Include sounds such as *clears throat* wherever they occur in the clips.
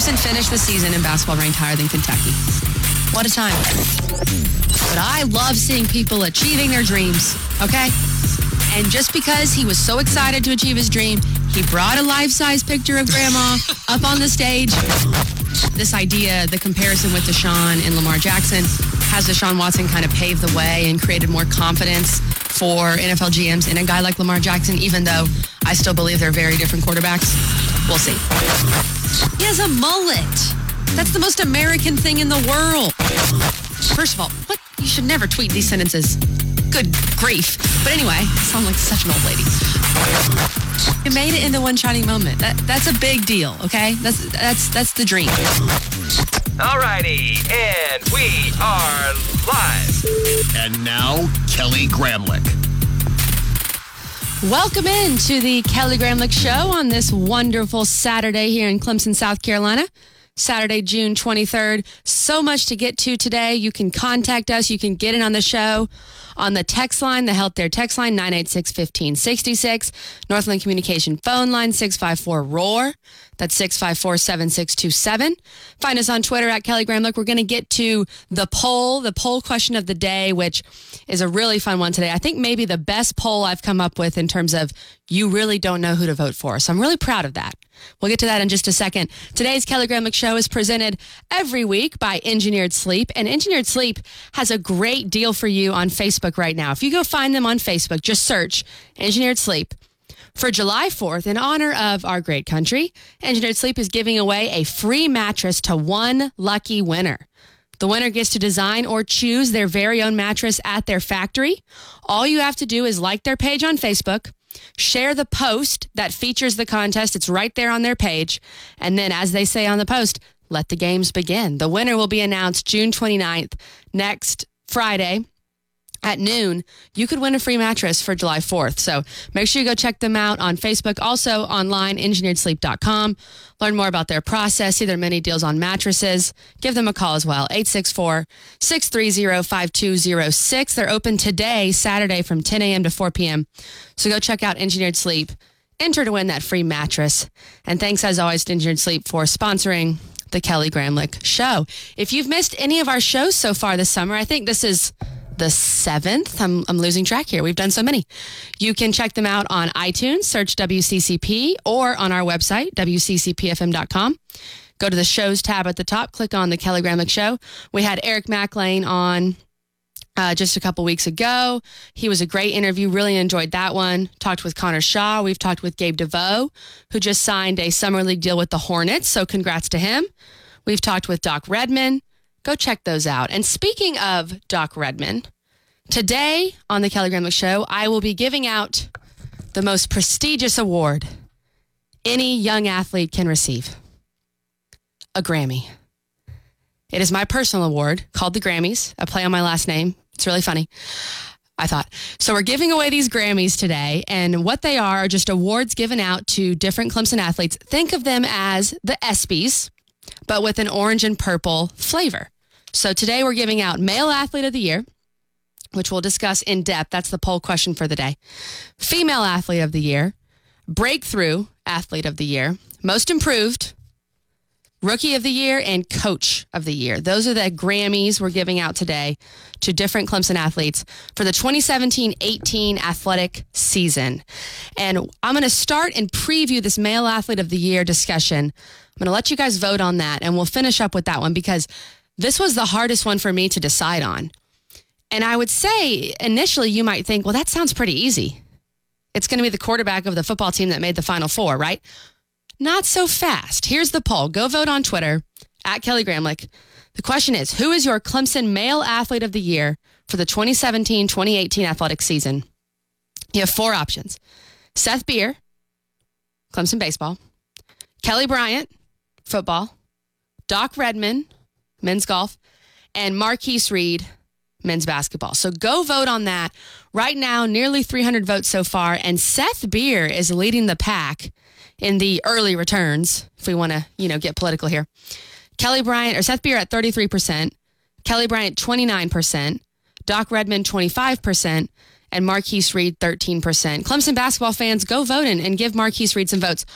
Clemson finished the season in basketball ranked higher than Kentucky. What a time. But I love seeing people achieving their dreams, okay? And just because he was so excited to achieve his dream, he brought a life size picture of grandma *laughs* up on the stage. This idea, the comparison with Deshaun and Lamar Jackson, has Deshaun Watson kind of paved the way and created more confidence for NFL GMs in a guy like Lamar Jackson, even though I still believe they're very different quarterbacks? We'll see. He has a mullet. That's the most American thing in the world. First of all, what? You should never tweet these sentences. Good grief. But anyway, I sound like such an old lady. You made it in the one shining moment. That that's a big deal, okay? That's that's that's the dream. Alrighty, and we are live. And now, Kelly Gramlich. Welcome in to the Kelly Gramlich Show on this wonderful Saturday here in Clemson, South Carolina. Saturday, June 23rd. So much to get to today. You can contact us. You can get in on the show on the text line, the Health Dare text line, 986 1566. Northland Communication phone line, 654 ROAR. That's 654 7627. Find us on Twitter at Kelly Graham. Look, we're going to get to the poll, the poll question of the day, which is a really fun one today. I think maybe the best poll I've come up with in terms of you really don't know who to vote for. So I'm really proud of that. We'll get to that in just a second. Today's Kelly Gramlich Show is presented every week by Engineered Sleep, and Engineered Sleep has a great deal for you on Facebook right now. If you go find them on Facebook, just search Engineered Sleep. For July 4th, in honor of our great country, Engineered Sleep is giving away a free mattress to one lucky winner. The winner gets to design or choose their very own mattress at their factory. All you have to do is like their page on Facebook, share the post that features the contest. It's right there on their page. And then, as they say on the post, let the games begin. The winner will be announced June 29th, next Friday at noon, you could win a free mattress for July 4th. So make sure you go check them out on Facebook, also online, engineeredsleep.com. Learn more about their process, see their many deals on mattresses. Give them a call as well, 864 630 5206. They're open today, Saturday, from 10 a.m. to 4 p.m. So go check out Engineered Sleep. Enter to win that free mattress. And thanks, as always, to Engineered Sleep for sponsoring the Kelly Gramlich Show. If you've missed any of our shows so far this summer, I think this is the seventh. I'm, I'm losing track here. We've done so many. You can check them out on iTunes, search WCCP, or on our website, WCCPFM.com. Go to the shows tab at the top, click on the Kelly Show. We had Eric Mac Lain on uh, just a couple weeks ago. He was a great interview. Really enjoyed that one. Talked with Connor Shaw. We've talked with Gabe DeVoe, who just signed a summer league deal with the Hornets. So congrats to him. We've talked with Doc Redman. Go check those out. And speaking of Doc Redman, today on the Kelly Gramlich Show, I will be giving out the most prestigious award any young athlete can receive a Grammy. It is my personal award called the Grammys. I play on my last name. It's really funny. I thought. So we're giving away these Grammys today, and what they are are just awards given out to different Clemson athletes. Think of them as the ESPYs, but with an orange and purple flavor. So today we're giving out Male Athlete of the Year, which we'll discuss in depth. That's the poll question for the day. Female Athlete of the Year, Breakthrough Athlete of the Year, Most Improved, Rookie of the Year, and Coach of the Year. Those are the Grammys we're giving out today to different Clemson athletes for the 2017 18 athletic season. And I'm going to start and preview this Male Athlete of the Year discussion. I'm going to let you guys vote on that, and we'll finish up with that one because this was the hardest one for me to decide on. And I would say initially you might think, well, that sounds pretty easy. It's going to be the quarterback of the football team that made the Final Four, right? Not so fast. Here's the poll. Go vote on Twitter at Kelly Gramlich. The question is Who is your Clemson Male Athlete of the Year for the 2017 2018 athletic season? You have four options Seth Beer, Clemson baseball, Kelly Bryant, football, Doc Redman, men's golf, and Marcquise Reed, men's basketball. So go vote on that. Right now, nearly 300 votes so far, and Seth Beer is leading the pack in the early returns, if we want to, you know, get political here. Kelly Bryant or Seth Beer at 33%, Kelly Bryant 29%, Doc Redman 25%, and Marcquise Reed 13%. Clemson basketball fans, go vote and, and give Marcquise Reed some votes.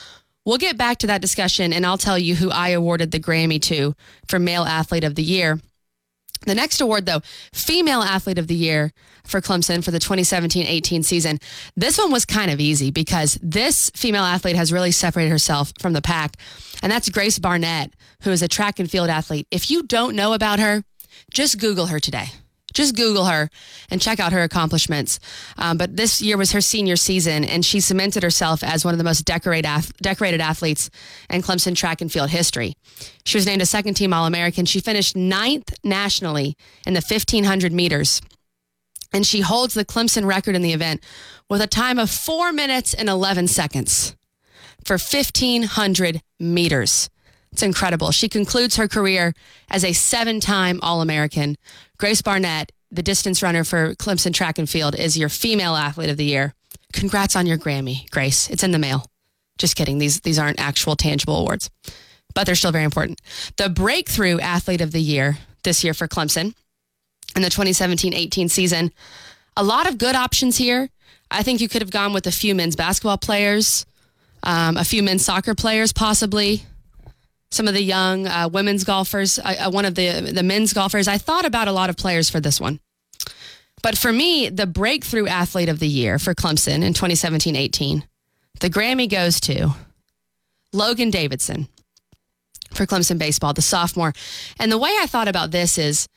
We'll get back to that discussion and I'll tell you who I awarded the Grammy to for Male Athlete of the Year. The next award, though, Female Athlete of the Year for Clemson for the 2017 18 season. This one was kind of easy because this female athlete has really separated herself from the pack, and that's Grace Barnett, who is a track and field athlete. If you don't know about her, just Google her today. Just Google her and check out her accomplishments. Um, but this year was her senior season, and she cemented herself as one of the most decorated, decorated athletes in Clemson track and field history. She was named a second team All American. She finished ninth nationally in the 1500 meters, and she holds the Clemson record in the event with a time of four minutes and 11 seconds for 1500 meters. It's incredible. She concludes her career as a seven time All American. Grace Barnett, the distance runner for Clemson Track and Field, is your female athlete of the year. Congrats on your Grammy, Grace. It's in the mail. Just kidding. These, these aren't actual tangible awards, but they're still very important. The breakthrough athlete of the year this year for Clemson in the 2017 18 season. A lot of good options here. I think you could have gone with a few men's basketball players, um, a few men's soccer players, possibly some of the young uh, women's golfers, uh, one of the the men's golfers. I thought about a lot of players for this one. But for me, the breakthrough athlete of the year for Clemson in 2017-18, the Grammy goes to Logan Davidson for Clemson baseball, the sophomore. And the way I thought about this is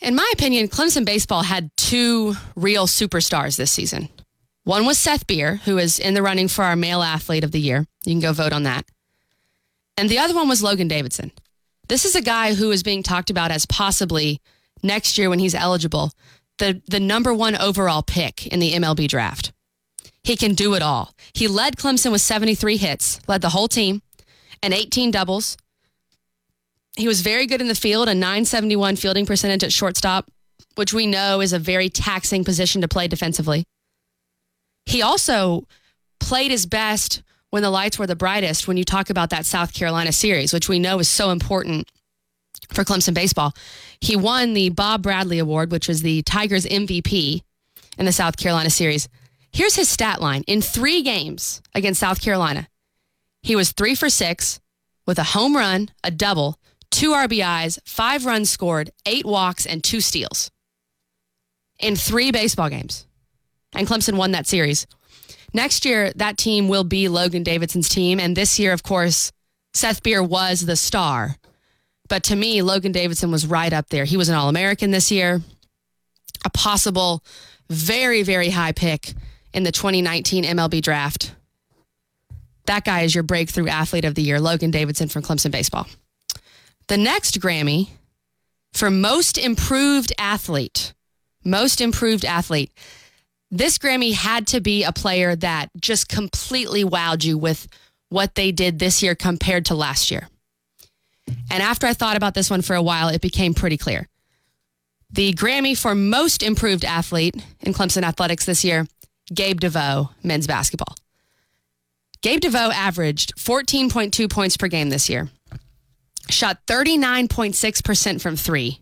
in my opinion, Clemson baseball had two real superstars this season. One was Seth Beer, who is in the running for our male athlete of the year. You can go vote on that. And the other one was Logan Davidson. This is a guy who is being talked about as possibly next year when he's eligible, the, the number one overall pick in the MLB draft. He can do it all. He led Clemson with 73 hits, led the whole team, and 18 doubles. He was very good in the field, a 971 fielding percentage at shortstop, which we know is a very taxing position to play defensively. He also played his best when the lights were the brightest when you talk about that South Carolina series, which we know is so important for Clemson baseball. He won the Bob Bradley Award, which was the Tigers MVP in the South Carolina series. Here's his stat line in three games against South Carolina. He was three for six with a home run, a double, two RBIs, five runs scored, eight walks, and two steals in three baseball games. And Clemson won that series. Next year, that team will be Logan Davidson's team. And this year, of course, Seth Beer was the star. But to me, Logan Davidson was right up there. He was an All American this year, a possible very, very high pick in the 2019 MLB draft. That guy is your breakthrough athlete of the year, Logan Davidson from Clemson Baseball. The next Grammy for most improved athlete, most improved athlete this Grammy had to be a player that just completely wowed you with what they did this year compared to last year. And after I thought about this one for a while, it became pretty clear. The Grammy for most improved athlete in Clemson athletics this year, Gabe DeVoe, men's basketball. Gabe DeVoe averaged 14.2 points per game this year, shot 39.6% from three,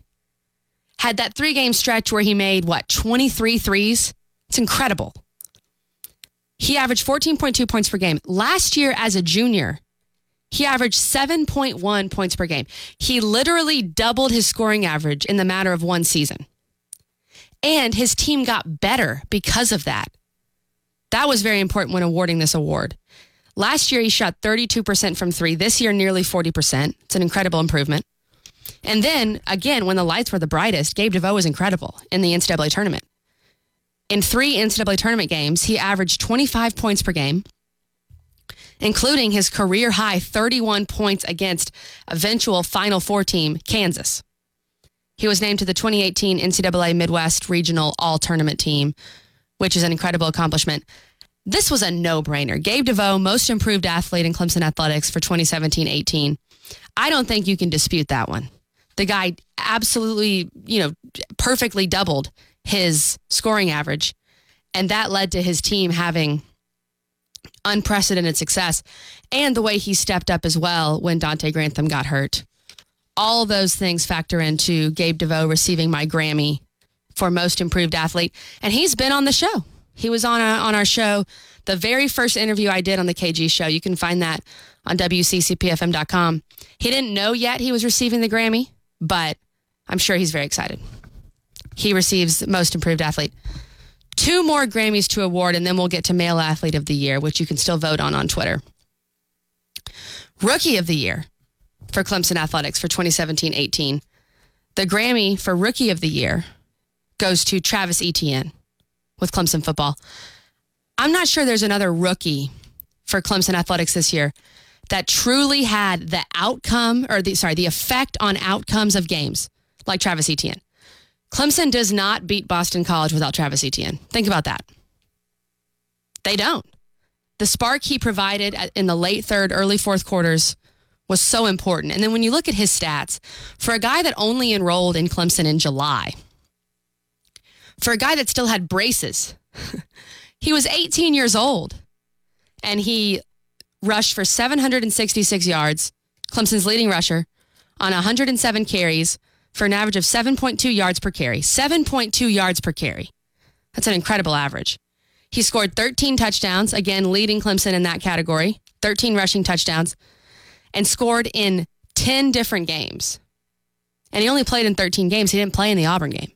had that three game stretch where he made, what, 23 threes? It's incredible. He averaged 14.2 points per game. Last year, as a junior, he averaged 7.1 points per game. He literally doubled his scoring average in the matter of one season. And his team got better because of that. That was very important when awarding this award. Last year, he shot 32% from three. This year, nearly 40%. It's an incredible improvement. And then again, when the lights were the brightest, Gabe DeVoe was incredible in the NCAA tournament. In three NCAA tournament games, he averaged 25 points per game, including his career high 31 points against eventual Final Four team, Kansas. He was named to the 2018 NCAA Midwest Regional All Tournament team, which is an incredible accomplishment. This was a no brainer. Gabe DeVoe, most improved athlete in Clemson athletics for 2017 18. I don't think you can dispute that one. The guy absolutely, you know, perfectly doubled his scoring average. And that led to his team having unprecedented success and the way he stepped up as well when Donte Grantham got hurt. All those things factor into Gabe DeVoe receiving my Grammy for most improved athlete. And he's been on the show. He was on, a, on our show, the very first interview I did on the KG show. You can find that on WCCPFM.com. He didn't know yet he was receiving the Grammy, but I'm sure he's very excited. He receives Most Improved Athlete. Two more Grammys to award, and then we'll get to Male Athlete of the Year, which you can still vote on on Twitter. Rookie of the Year for Clemson Athletics for 2017 18. The Grammy for Rookie of the Year goes to Travis Etienne with Clemson football. I'm not sure there's another rookie for Clemson Athletics this year that truly had the outcome or the sorry, the effect on outcomes of games like Travis Etienne. Clemson does not beat Boston College without Travis Etienne. Think about that. They don't. The spark he provided in the late third, early fourth quarters was so important. And then when you look at his stats, for a guy that only enrolled in Clemson in July, for a guy that still had braces, *laughs* he was 18 years old and he rushed for 766 yards, Clemson's leading rusher, on 107 carries for an average of 7.2 yards per carry. 7.2 yards per carry. That's an incredible average. He scored 13 touchdowns, again, leading Clemson in that category, 13 rushing touchdowns, and scored in 10 different games. And he only played in 13 games. He didn't play in the Auburn game.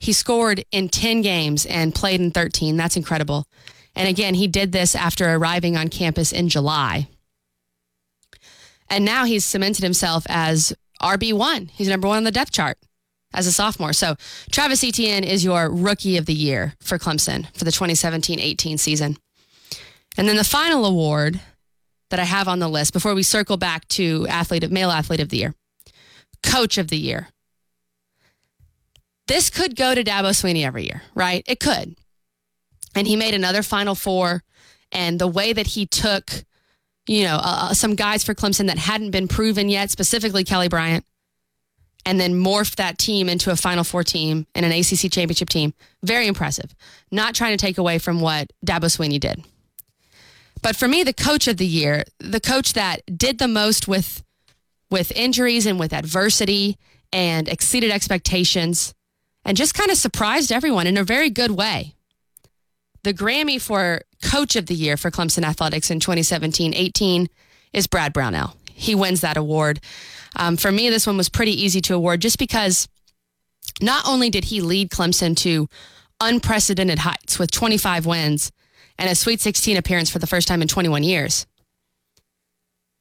He scored in 10 games and played in 13. That's incredible. And again, he did this after arriving on campus in July. And now he's cemented himself as RB1. He's number one on the depth chart as a sophomore. So Travis Etienne is your rookie of the year for Clemson for the 2017 18 season. And then the final award that I have on the list before we circle back to athlete male athlete of the year, coach of the year. This could go to Dabo Swinney every year, right? It could. And he made another Final Four. And the way that he took, you know, uh, uh, some guys for Clemson that hadn't been proven yet, specifically Kelly Bryant, and then morphed that team into a Final Four team and an ACC championship team. Very impressive. Not trying to take away from what Dabo Swinney did. But for me, the coach of the year, the coach that did the most with with injuries and with adversity and exceeded expectations and just kind of surprised everyone in a very good way. The Grammy for Coach of the Year for Clemson Athletics in 2017 18 is Brad Brownell. He wins that award. Um, for me, this one was pretty easy to award just because not only did he lead Clemson to unprecedented heights with 25 wins and a Sweet 16 appearance for the first time in 21 years,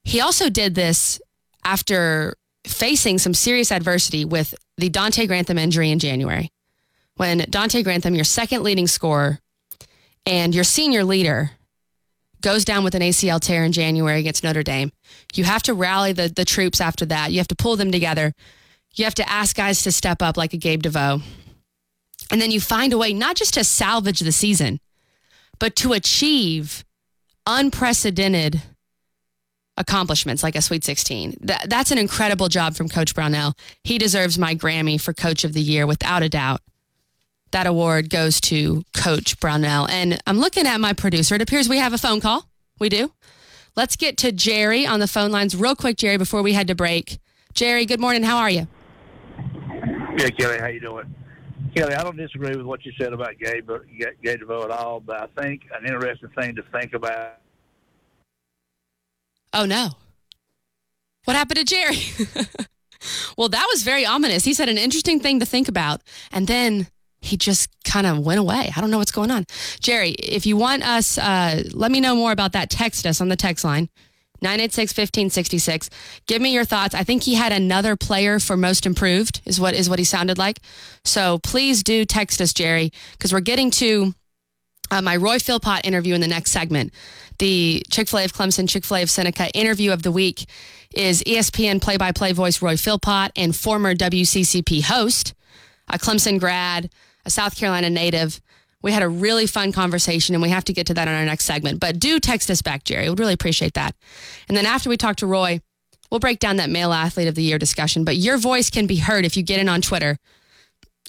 he also did this after facing some serious adversity with the Donte Grantham injury in January. When Donte Grantham, your second leading scorer and your senior leader, goes down with an ACL tear in January against Notre Dame, you have to rally the, the troops after that. You have to pull them together. You have to ask guys to step up like a Gabe DeVoe. And then you find a way not just to salvage the season, but to achieve unprecedented accomplishments like a Sweet 16. That, that's an incredible job from Coach Brownell. He deserves my Grammy for Coach of the Year without a doubt. That award goes to Coach Brownell. And I'm looking at my producer. It appears we have a phone call. We do. Let's get to Jerry on the phone lines real quick, Jerry, before we head to break. Jerry, good morning. How are you? Yeah, Kelly, how you doing? Kelly, I don't disagree with what you said about Gabe, uh, Gabe DeVoe at all, but I think an interesting thing to think about Oh no. What happened to Jerry? *laughs* well, that was very ominous. He said an interesting thing to think about. And then he just kind of went away. I don't know what's going on. Jerry, if you want us, uh, let me know more about that. Text us on the text line. 986 1566. Give me your thoughts. I think he had another player for most improved, is what is what he sounded like. So please do text us, Jerry, because we're getting to uh, my Roy Philpott interview in the next segment. The Chick fil A of Clemson, Chick fil A of Seneca interview of the week is ESPN play by play voice Roy Philpott and former WCCP host, a Clemson grad, a South Carolina native. We had a really fun conversation, and we have to get to that in our next segment. But do text us back, Jerry. We'd really appreciate that. And then after we talk to Roy, we'll break down that male athlete of the year discussion. But your voice can be heard if you get in on Twitter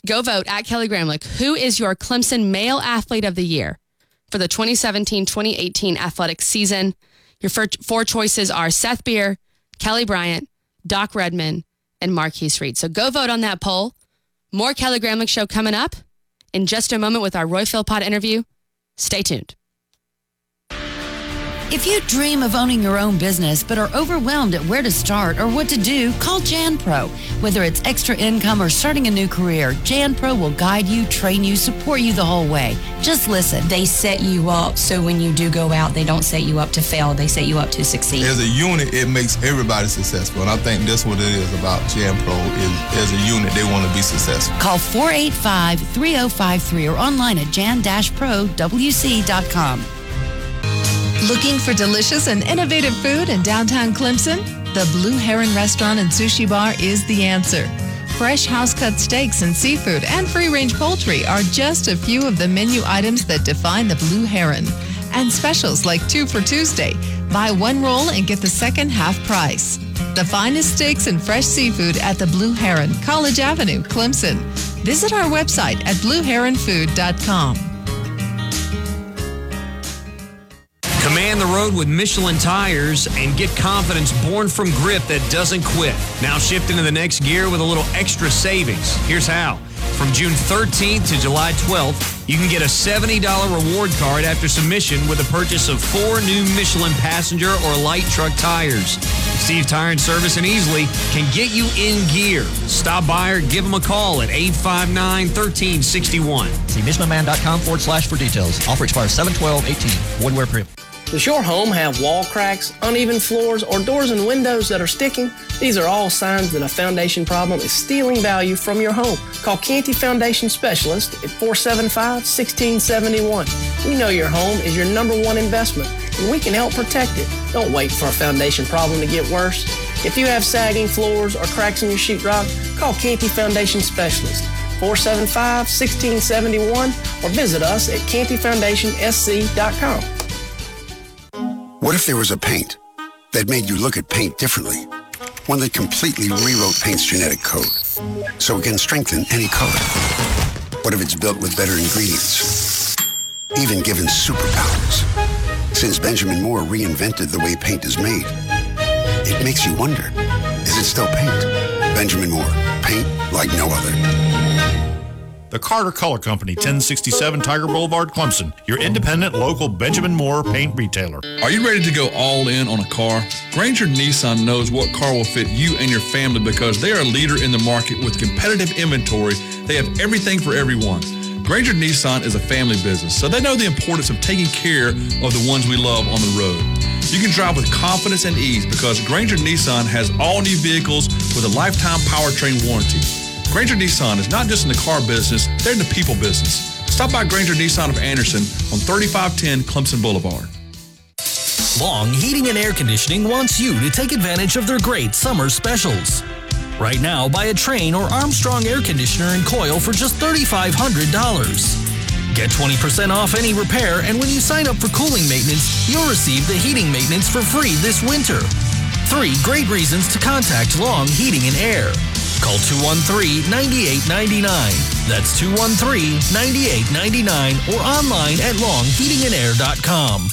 Go vote at Kelly Gramlich. Who is your Clemson male athlete of the year for the 2017 2018 athletic season? Your four choices are Seth Beer, Kelly Bryant, Doc Redman, and Marcquise Reed. So go vote on that poll. More Kelly Gramlich show coming up in just a moment with our Roy Philpott interview. Stay tuned. If you dream of owning your own business but are overwhelmed at where to start or what to do, call Jan Pro. Whether it's extra income or starting a new career, Jan Pro will guide you, train you, support you the whole way. Just listen. They set you up so when you do go out, they don't set you up to fail, they set you up to succeed. As a unit, it makes everybody successful. And I think that's what it is about Jan Pro is as a unit, they want to be successful. Call 485-3053 or online at jan-prowc.com. Looking for delicious and innovative food in downtown Clemson? The Blue Heron Restaurant and Sushi Bar is the answer. Fresh house cut steaks and seafood and free range poultry are just a few of the menu items that define the Blue Heron. And specials like two for Tuesday. Buy one roll and get the second half price. The finest steaks and fresh seafood at the Blue Heron, College Avenue, Clemson. Visit our website at blueheronfood.com. Command the road with Michelin tires and get confidence born from grip that doesn't quit. Now shift into the next gear with a little extra savings. Here's how. From June 13th to July 12th, you can get a $70 reward card after submission with a purchase of four new Michelin passenger or light truck tires. Steve Tire and Service in Easley can get you in gear. Stop by or give them a call at 859 1361. See MichelinMan.com forward slash for details. Offer expires 712 18. Would wear print. Does your home have wall cracks, uneven floors, or doors and windows that are sticking? These are all signs that a foundation problem is stealing value from your home. Call Canty Foundation Specialist at 475 1671. We know your home is your number one investment, and we can help protect it. Don't wait for a foundation problem to get worse. If you have sagging floors or cracks in your sheetrock, call Canty Foundation Specialist. 475 1671 or visit us at cantyfoundationsc.com. What if there was a paint that made you look at paint differently? One that completely rewrote paint's genetic code so it can strengthen any color. What if it's built with better ingredients? Even given superpowers. Since Benjamin Moore reinvented the way paint is made, it makes you wonder, is it still paint? Benjamin Moore, paint like no other. The Carter Color Company, 1067 Tiger Boulevard, Clemson, your independent local Benjamin Moore paint retailer. Are you ready to go all in on a car? Granger Nissan knows what car will fit you and your family because they are a leader in the market with competitive inventory. They have everything for everyone. Granger Nissan is a family business, so they know the importance of taking care of the ones we love on the road. You can drive with confidence and ease because Granger Nissan has all new vehicles with a lifetime powertrain warranty. Granger Nissan is not just in the car business, they're in the people business. Stop by Granger Nissan of Anderson on 3510 Clemson Boulevard. Long Heating and Air Conditioning wants you to take advantage of their great summer specials. Right now, buy a Trane or Armstrong air conditioner and coil for just $3,500. Get 20% off any repair, and when you sign up for cooling maintenance, you'll receive the heating maintenance for free this winter. Three great reasons to contact Long Heating and Air. Call 213-9899. That's 213-9899 or online at longheatingandair.com.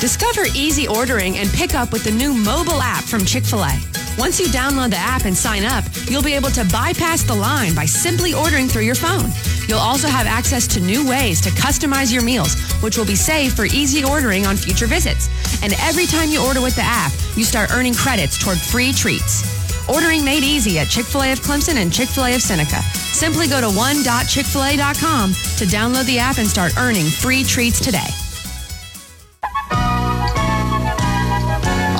Discover easy ordering and pick up with the new mobile app from Chick fil A. Once you download the app and sign up, you'll be able to bypass the line by simply ordering through your phone. You'll also have access to new ways to customize your meals, which will be saved for easy ordering on future visits. And every time you order with the app, you start earning credits toward free treats. Ordering made easy at Chick fil A of Clemson and Chick fil A of Seneca. Simply go to one.chickfila.com to download the app and start earning free treats today.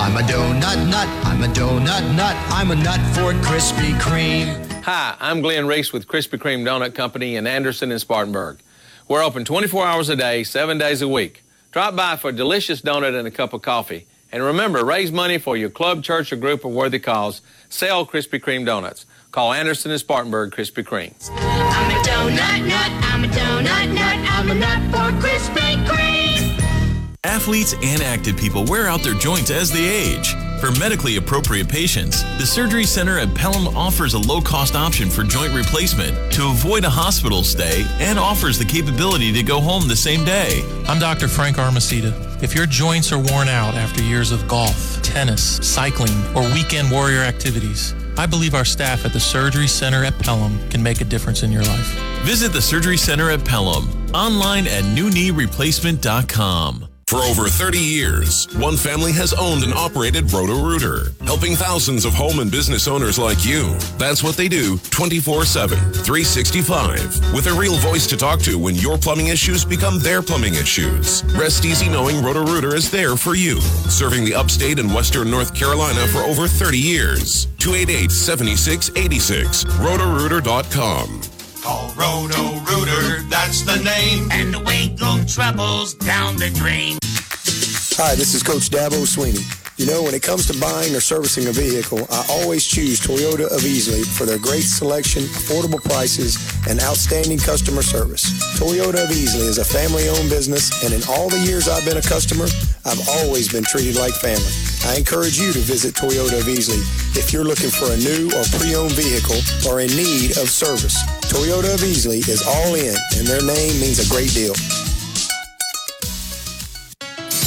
I'm a donut nut. I'm a donut nut. I'm a nut for Krispy Kreme. Hi, I'm Glenn Reese with Krispy Kreme Donut Company in Anderson and Spartanburg. We're open 24 hours a day, seven days a week. Drop by for a delicious donut and a cup of coffee. And remember, raise money for your club, church, or group of worthy cause. Sell Krispy Kreme donuts. Call Anderson and Spartanburg Krispy Kreme. I'm a donut nut. I'm a donut nut. I'm a nut for Krispy Kreme. Athletes and active people wear out their joints as they age. For medically appropriate patients, the Surgery Center at Pelham offers a low cost option for joint replacement to avoid a hospital stay and offers the capability to go home the same day. I'm Dr. Frank Armacida. If your joints are worn out after years of golf, tennis, cycling, or weekend warrior activities, I believe our staff at the Surgery Center at Pelham can make a difference in your life. Visit the Surgery Center at Pelham online at newkneereplacement.com. For over 30 years, one family has owned and operated Roto-Rooter, helping thousands of home and business owners like you. That's what they do 24-7, 365, with a real voice to talk to when your plumbing issues become their plumbing issues. Rest easy knowing Roto-Rooter is there for you, serving the upstate and western North Carolina for over 30 years. 288-7686, rotorooter.com. Call Roto Rooter, that's the name. And away go troubles down the drain. Hi, this is Coach Dabo Swinney. You know, when it comes to buying or servicing a vehicle, I always choose Toyota of Easley for their great selection, affordable prices, and outstanding customer service. Toyota of Easley is a family-owned business, and in all the years I've been a customer, I've always been treated like family. I encourage you to visit Toyota of Easley if you're looking for a new or pre-owned vehicle or in need of service. Toyota of Easley is all in, and their name means a great deal.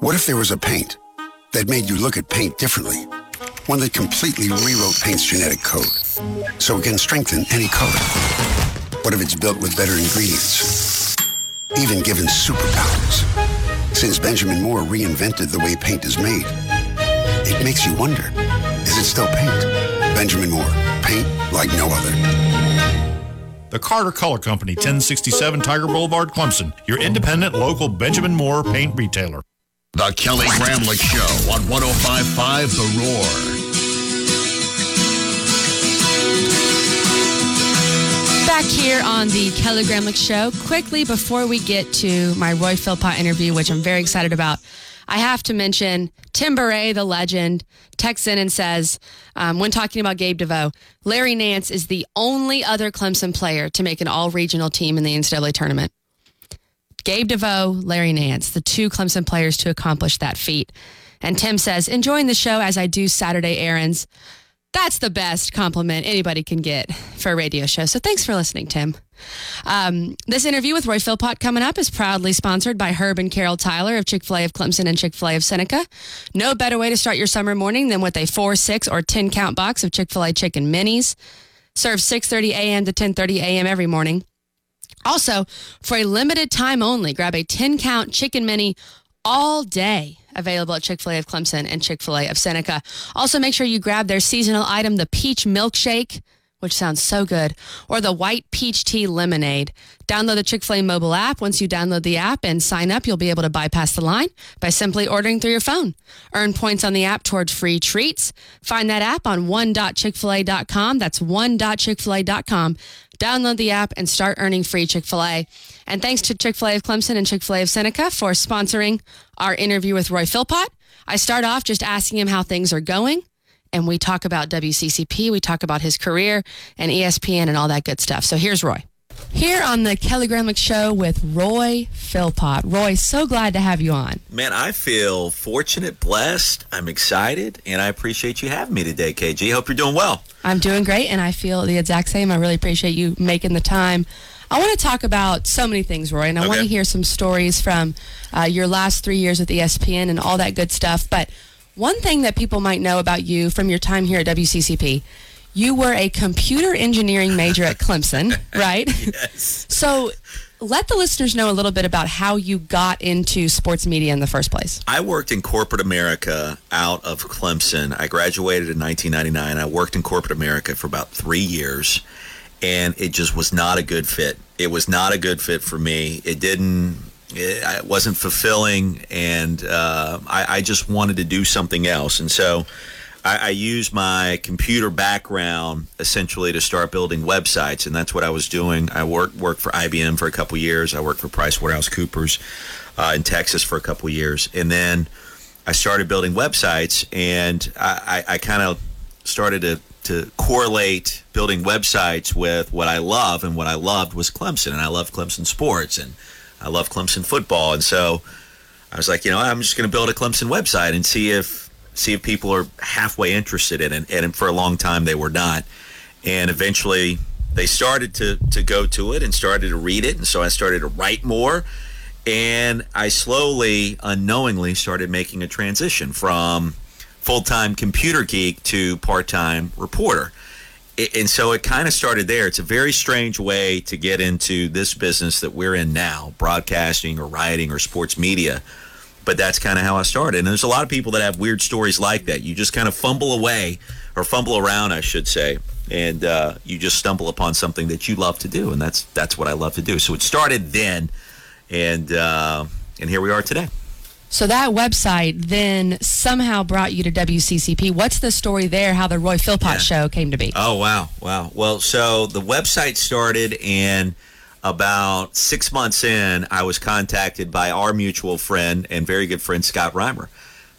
What if there was a paint that made you look at paint differently? One that completely rewrote paint's genetic code so it can strengthen any color. What if it's built with better ingredients? Even given superpowers. Since Benjamin Moore reinvented the way paint is made, it makes you wonder, is it still paint? Benjamin Moore, paint like no other. The Carter Color Company, 1067 Tiger Boulevard, Clemson, your independent local Benjamin Moore paint retailer. The Kelly Gramlich Show on 1055 The Roar. Back here on the Kelly Gramlich Show, quickly before we get to my Roy Philpott interview, which I'm very excited about, I have to mention Tim Beret, the legend, texts in and says, um, when talking about Gabe DeVoe, Larry Nance is the only other Clemson player to make an all regional team in the NCAA tournament. Gabe DeVoe, Larry Nance, the two Clemson players to accomplish that feat. And Tim says, enjoying the show as I do Saturday errands. That's the best compliment anybody can get for a radio show. So thanks for listening, Tim. Um, this interview with Roy Philpott coming up is proudly sponsored by Herb and Carol Tyler of Chick fil A of Clemson and Chick fil A of Seneca. No better way to start your summer morning than with a 4, 6, or 10 count box of Chick fil A chicken minis. Served 6.30 a.m. to 10.30 a.m. every morning. Also, for a limited time only, grab a 10 count chicken mini all day. Available at Chick fil A of Clemson and Chick fil A of Seneca. Also, make sure you grab their seasonal item, the peach milkshake, which sounds so good, or the white peach tea lemonade. Download the Chick fil A mobile app. Once you download the app and sign up, you'll be able to bypass the line by simply ordering through your phone. Earn points on the app towards free treats. Find that app on one.chickfila.com. That's one.chickfila.com. Download the app and start earning free Chick fil A. And thanks to Chick fil A of Clemson and Chick fil A of Seneca for sponsoring our interview with Roy Philpott. I start off just asking him how things are going. And we talk about WCCP, we talk about his career and ESPN and all that good stuff. So here's Roy. Here on the Kelly Gramlich Show with Roy Philpott. Roy, so glad to have you on. Man, I feel fortunate, blessed. I'm excited, and I appreciate you having me today, KG. Hope you're doing well. I'm doing great, and I feel the exact same. I really appreciate you making the time. I want to talk about so many things, Roy, and I want to hear some stories from uh, your last three years with ESPN and all that good stuff. But one thing that people might know about you from your time here at WCCP, you were a computer engineering major at Clemson, *laughs* right? yes. So let the listeners know a little bit about how you got into sports media in the first place. I worked in corporate America out of Clemson. I graduated in 1999. I worked in corporate America for about three years, and it just was not a good fit. It was not a good fit for me. It didn't. It, wasn't fulfilling, and uh, I, I just wanted to do something else. And so, I, I used my computer background essentially to start building websites, and that's what I was doing. I worked worked for IBM for a couple years. I worked for PricewaterhouseCoopers uh, in Texas for a couple years, and then I started building websites, and I, I, kind of started to to correlate building websites with what I love, and what I loved was Clemson, and I love Clemson sports, and I love Clemson football, and so I was like, you know, I'm just going to build a Clemson website and see if see if people are halfway interested in it. And for a long time, they were not, and eventually they started to to go to it and started to read it, and so I started to write more. And I slowly, unknowingly, started making a transition from full time computer geek to part time reporter. And so it kind of started there. It's a very strange way to get into this business that we're in now broadcasting or writing or sports media. But that's kind of how I started. And there's a lot of people that have weird stories like that. You just kind of fumble away or fumble around, I should say, and uh, you just stumble upon something that you love to do. And that's that's what I love to do. So it started then, and uh, and here we are today. So that website then somehow brought you to WCCP. What's the story there? How the Roy Philpott show came to be? Oh wow, wow. Well, so the website started, and about six months in, I was contacted by our mutual friend and very good friend Scott Reimer,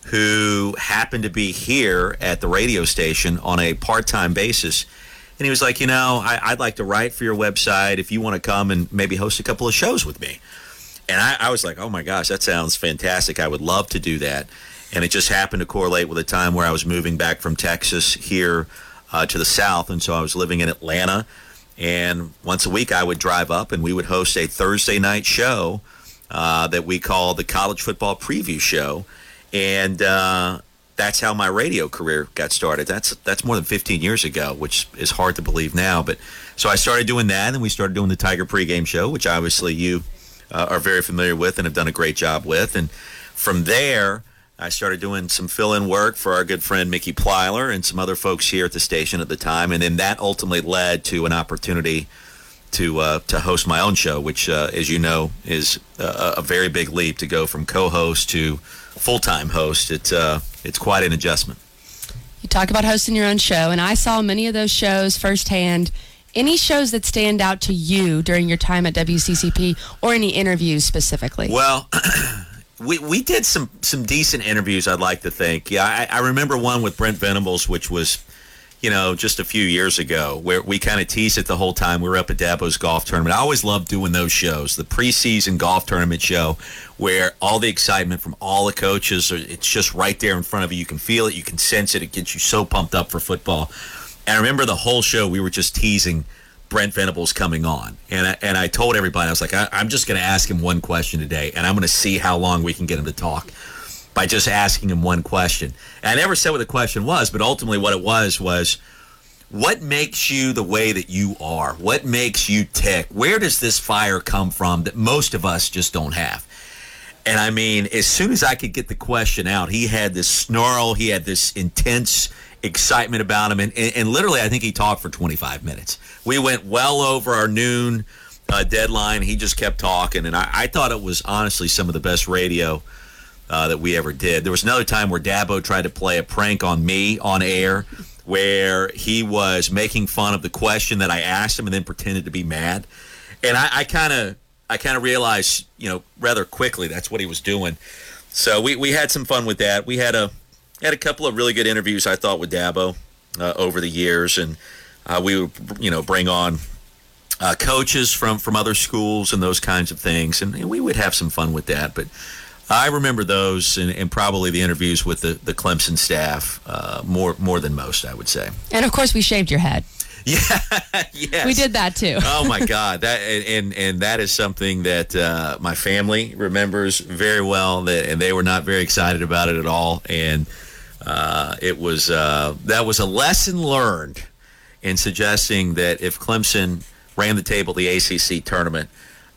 who happened to be here at the radio station on a part-time basis. And he was like, you know, I, I'd like to write for your website if you want to come and maybe host a couple of shows with me. And I, I was like, oh my gosh, that sounds fantastic. I would love to do that. And it just happened to correlate with a time where I was moving back from Texas here uh, to the South. And so I was living in Atlanta. And once a week, I would drive up and we would host a Thursday night show uh, that we call the College Football Preview Show. And uh, that's how my radio career got started. That's that's more than 15 years ago, which is hard to believe now. But so I started doing that, and we started doing the Tiger pregame show, which obviously you uh, are very familiar with and have done a great job with. And from there, I started doing some fill-in work for our good friend Mickey Plyler and some other folks here at the station at the time, and then that ultimately led to an opportunity to uh, to host my own show, which, uh, as you know, is a, a very big leap to go from co-host to full-time host. It's uh, it's quite an adjustment. You talk about hosting your own show, and I saw many of those shows firsthand. Any shows that stand out to you during your time at WCCP or any interviews specifically? Well, *clears throat* we we did some some decent interviews. I'd like to think. Yeah, I, I remember one with Brent Venables, which was, you know, just a few years ago, where we kind of teased it the whole time. We were up at Dabo's golf tournament. I always loved doing those shows, the preseason golf tournament show, where all the excitement from all the coaches, it's just right there in front of you. You can feel it, you can sense it. It gets you so pumped up for football. And I remember the whole show we were just teasing Brent Venables coming on, and I, and I told everybody I was like, I, I'm just going to ask him one question today, and I'm going to see how long we can get him to talk by just asking him one question. And I never said what the question was, but ultimately what it was was, what makes you the way that you are? What makes you tick? Where does this fire come from that most of us just don't have? And I mean, as soon as I could get the question out, he had this snarl, he had this intense excitement about him, and, and, and literally, I think he talked for 25 minutes. We went well over our noon uh, deadline. He just kept talking, and I, I thought it was honestly some of the best radio uh, that we ever did. There was another time where Dabo tried to play a prank on me on air, where he was making fun of the question that I asked him, and then pretended to be mad. And I, kind of, I kind of realized, you know, rather quickly that's what he was doing. So we, we had some fun with that. We had a had a couple of really good interviews I thought with Dabo uh, over the years, and uh, we would you know bring on uh, coaches from from other schools and those kinds of things, and, we would have some fun with that. But I remember those and, and probably the interviews with the, the Clemson staff uh, more more than most, I would say. And of course, we shaved your head. *laughs* Yeah, yes. We did that too. oh my *laughs* God! That and and, and that is something that uh, my family remembers very well. That and they were not very excited about it at all. And uh, it was uh, that was a lesson learned in suggesting that if Clemson ran the table at the ACC tournament,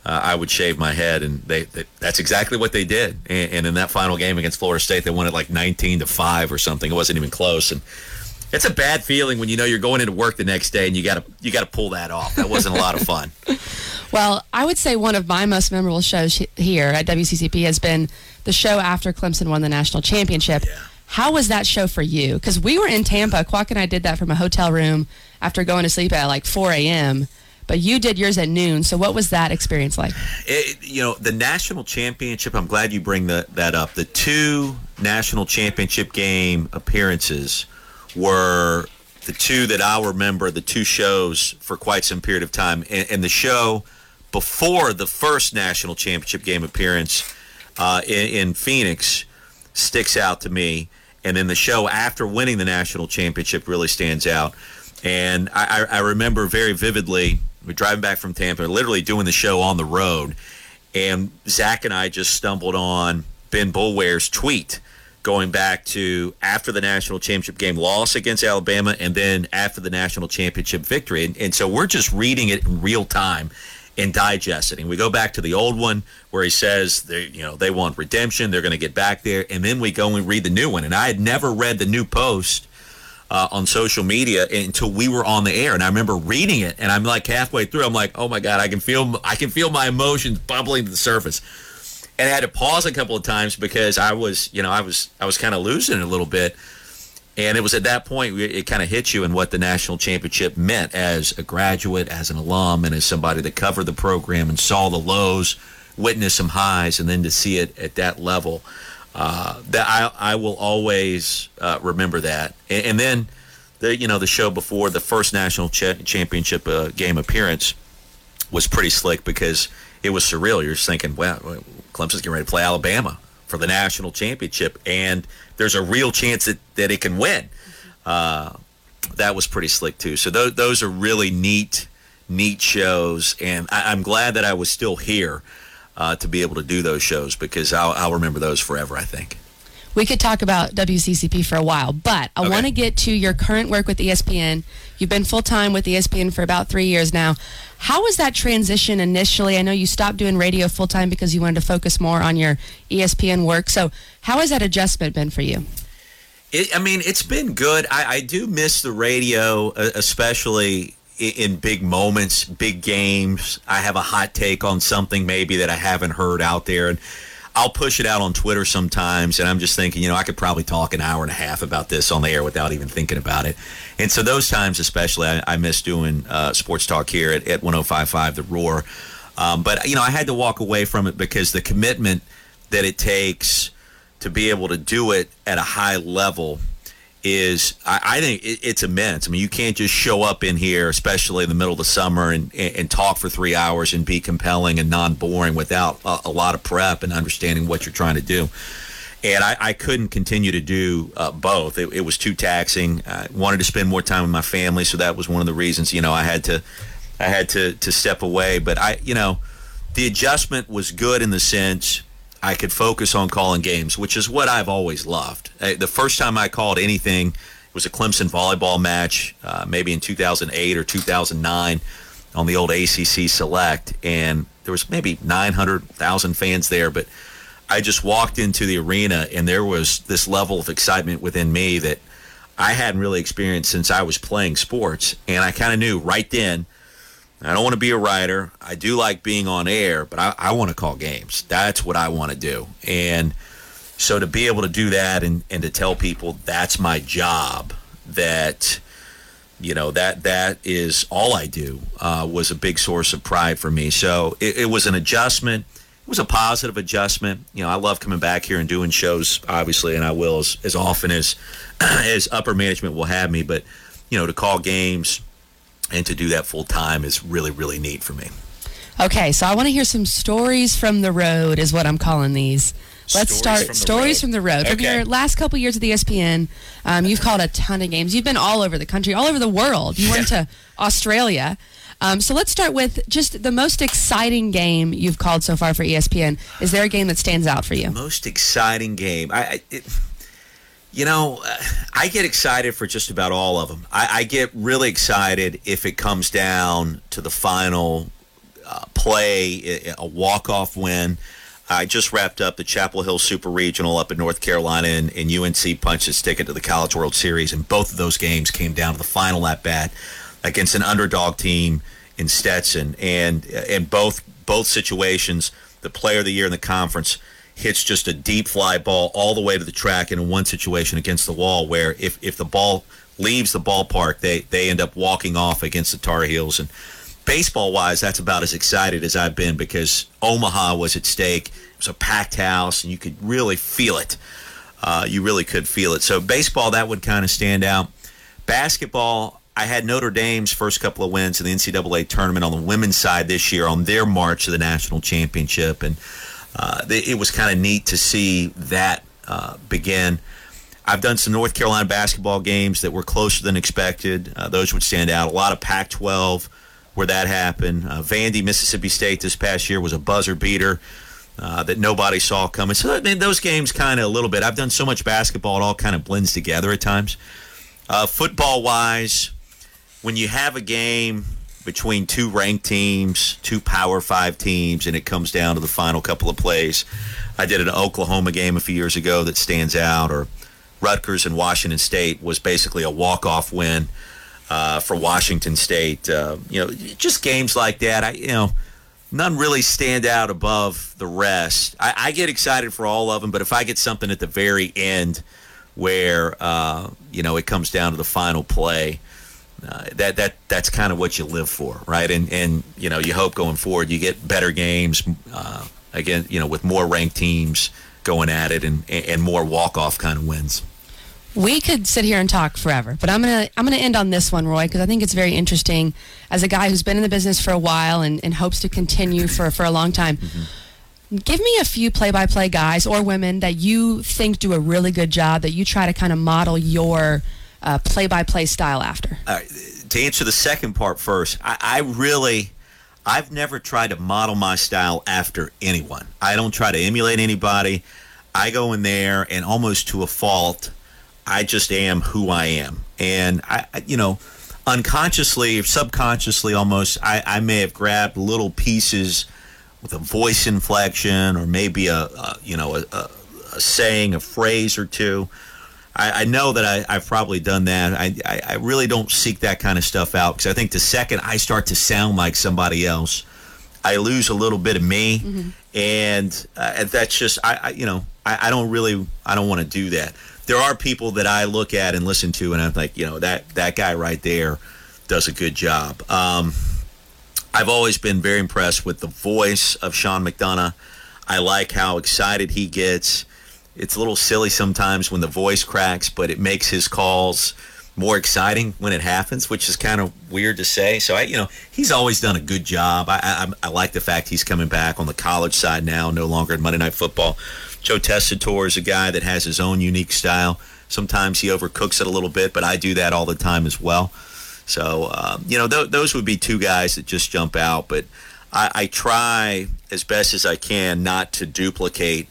uh, I would shave my head, and they, they that's exactly what they did. And, and in that final game against Florida State, they won it like 19 to five or something. It wasn't even close, and it's a bad feeling when you know you're going into work the next day and you got to you got to pull that off. That wasn't a lot of fun. *laughs* Well, I would say one of my most memorable shows here at WCCP has been the show after Clemson won the national championship. How was that show for you? Because we were in Tampa. Quack and I did that from a hotel room after going to sleep at like 4 a.m. But you did yours at noon. So what was that experience like? It, you know, the national championship. I'm glad you bring the, that up. The two national championship game appearances were the two that I'll remember, the two shows for quite some period of time, and, and the show before the first national championship game appearance uh, in, in Phoenix sticks out to me, and then the show after winning the national championship really stands out. And I, I remember very vividly, we're driving back from Tampa, literally doing the show on the road, and Zach and I just stumbled on Ben Boulware's tweet going back to after the national championship game loss against Alabama and then after the national championship victory. And, and so we're just reading it in real time and digesting. We go back to the old one where he says they you know they want redemption, they're going to get back there, and then we go and we read the new one. And I had never read the new post uh, on social media until we were on the air, and I remember reading it, and I'm like halfway through, I'm like, oh my god, I can feel I can feel my emotions bubbling to the surface. And I had to pause a couple of times because I was, you know, I was I was kind of losing it a little bit. And it was at that point it kind of hit you in what the national championship meant as a graduate, as an alum, and as somebody that covered the program and saw the lows, witnessed some highs, and then to see it at that level. Uh, that I, I will always uh, remember that. And, and then the you know the show before the first national cha- championship uh, game appearance was pretty slick because it was surreal. You're just thinking, wow, Clemson's getting ready to play Alabama for the national championship, and there's a real chance that, that it can win. Uh, that was pretty slick too. So those those are really neat, neat shows, and I, I'm glad that I was still here uh, to be able to do those shows because I'll, I'll remember those forever. I think. We could talk about WCCP for a while, but I Okay. want to get to your current work with ESPN. You've been full time with ESPN for about three years now. How was that transition initially? I know you stopped doing radio full time because you wanted to focus more on your ESPN work. So, how has that adjustment been for you? It, I mean, it's been good. I, I do miss the radio, uh, especially in big moments, big games. I have a hot take on something maybe that I haven't heard out there, and I'll push it out on Twitter sometimes. And I'm just thinking, you know, I could probably talk an hour and a half about this on the air without even thinking about it. And so those times, especially, I, I miss doing uh, sports talk here at, at 105.5 The Roar. Um, but you know, I had to walk away from it because the commitment that it takes to be able to do it at a high level is I, I think it, it's immense. I mean, you can't just show up in here, especially in the middle of the summer, and, and, and talk for three hours and be compelling and non-boring without a, a lot of prep and understanding what you're trying to do. And I, I couldn't continue to do uh, both. It, it was too taxing. I wanted to spend more time with my family, so that was one of the reasons. You know, I had to, I had to to step away. But I, you know, the adjustment was good in the sense I could focus on calling games, which is what I've always loved. Uh, The first time I called anything was a Clemson volleyball match, uh, maybe in 2008 or 2009 on the old ACC Select, and there was maybe 900,000 fans there, but I just walked into the arena and there was this level of excitement within me that I hadn't really experienced since I was playing sports, and I kind of knew right then. I don't want to be a writer. I do like being on air, but I, I want to call games. That's what I want to do. And so to be able to do that and, and to tell people that's my job, that, you know, that that is all I do, uh, was a big source of pride for me. So it, it was an adjustment. It was a positive adjustment. You know, I love coming back here and doing shows, obviously, and I will as, as often as *clears throat* as upper management will have me. But, you know, to call games and to do that full time is really, really neat for me. Okay, so I want to hear some stories from the road, is what I'm calling these. Let's Stories start from stories road. from the road. From Okay. your last couple years at the ESPN, um, you've called a ton of games. You've been all over the country, all over the world. You went to Australia. Um, so let's start with just the most exciting game you've called so far for ESPN. Is there a game that stands out for you? Most exciting game. I, I it, you know, I get excited for just about all of them. I, I get really excited if it comes down to the final uh, play, a walk-off win. I just wrapped up the Chapel Hill Super Regional up in North Carolina, and, and UNC punched its ticket to the College World Series, and both of those games came down to the final at bat against an underdog team in Stetson, and in both both situations, the Player of the Year in the conference hits just a deep fly ball all the way to the track, in one situation against the wall, where if if the ball leaves the ballpark, they they end up walking off against the Tar Heels, and baseball wise, that's about as excited as I've been because Omaha was at stake. It was a packed house, and you could really feel it. Uh, you really could feel it. So baseball, that would kind of stand out. basketball, I had Notre Dame's first couple of wins in the NCAA tournament on the women's side this year on their march to the national championship, and uh, it was kind of neat to see that uh, begin. I've done some North Carolina basketball games that were closer than expected. Uh, those would stand out. A lot of Pac-12 where that happened. Uh, Vandy, Mississippi State this past year was a buzzer beater. Uh, that nobody saw coming. So I mean, those games kind of a little bit. I've done so much basketball; it all kind of blends together at times. Uh, football wise, when you have a game between two ranked teams, two Power Five teams, and it comes down to the final couple of plays, I did an Oklahoma game a few years ago that stands out, or Rutgers and Washington State was basically a walk off win uh, for Washington State. Uh, you know, just games like that. I you know none really stand out above the rest. I, I, get excited for all of them, but if I get something at the very end where uh, you know it comes down to the final play, uh, that that that's kind of what you live for, right? And and you know you hope going forward you get better games uh, again, you know, with more ranked teams going at it and and more walk off kind of wins. We could sit here and talk forever, but I'm gonna I'm gonna end on this one, Roy, because I think it's very interesting. As a guy who's been in the business for a while and, and hopes to continue for for a long time, mm-hmm. give me a few play-by-play guys or women that you think do a really good job that you try to kind of model your uh, play-by-play style after. to answer the second part first, I, I really. I've never tried to model my style after anyone. I don't try to emulate anybody. I go in there and almost to a fault I just am who I am. And I, you know, unconsciously subconsciously almost, I, I may have grabbed little pieces with a voice inflection or maybe a, a you know, a, a, a, saying, a phrase or two. I, I know that I, have probably done that. I, I, I, really don't seek that kind of stuff out because I think the second I start to sound like somebody else, I lose a little bit of me. Mm-hmm. And uh, that's just, I, I you know, I, I don't really, I don't want to do that there are people that I look at and listen to, and I'm like, you know, that that guy right there does a good job. Um, I've always been very impressed with the voice of Sean McDonough. I like how excited he gets. It's a little silly sometimes when the voice cracks, but it makes his calls more exciting when it happens, which is kind of weird to say. So I, you know, he's always done a good job. I, I, I like the fact he's coming back on the college side now, no longer in Monday Night Football. Joe Tessitore is a guy that has his own unique style. Sometimes he overcooks it a little bit, but I do that all the time as well. So, um, you know, th- those would be two guys that just jump out. But I, I try as best as I can not to duplicate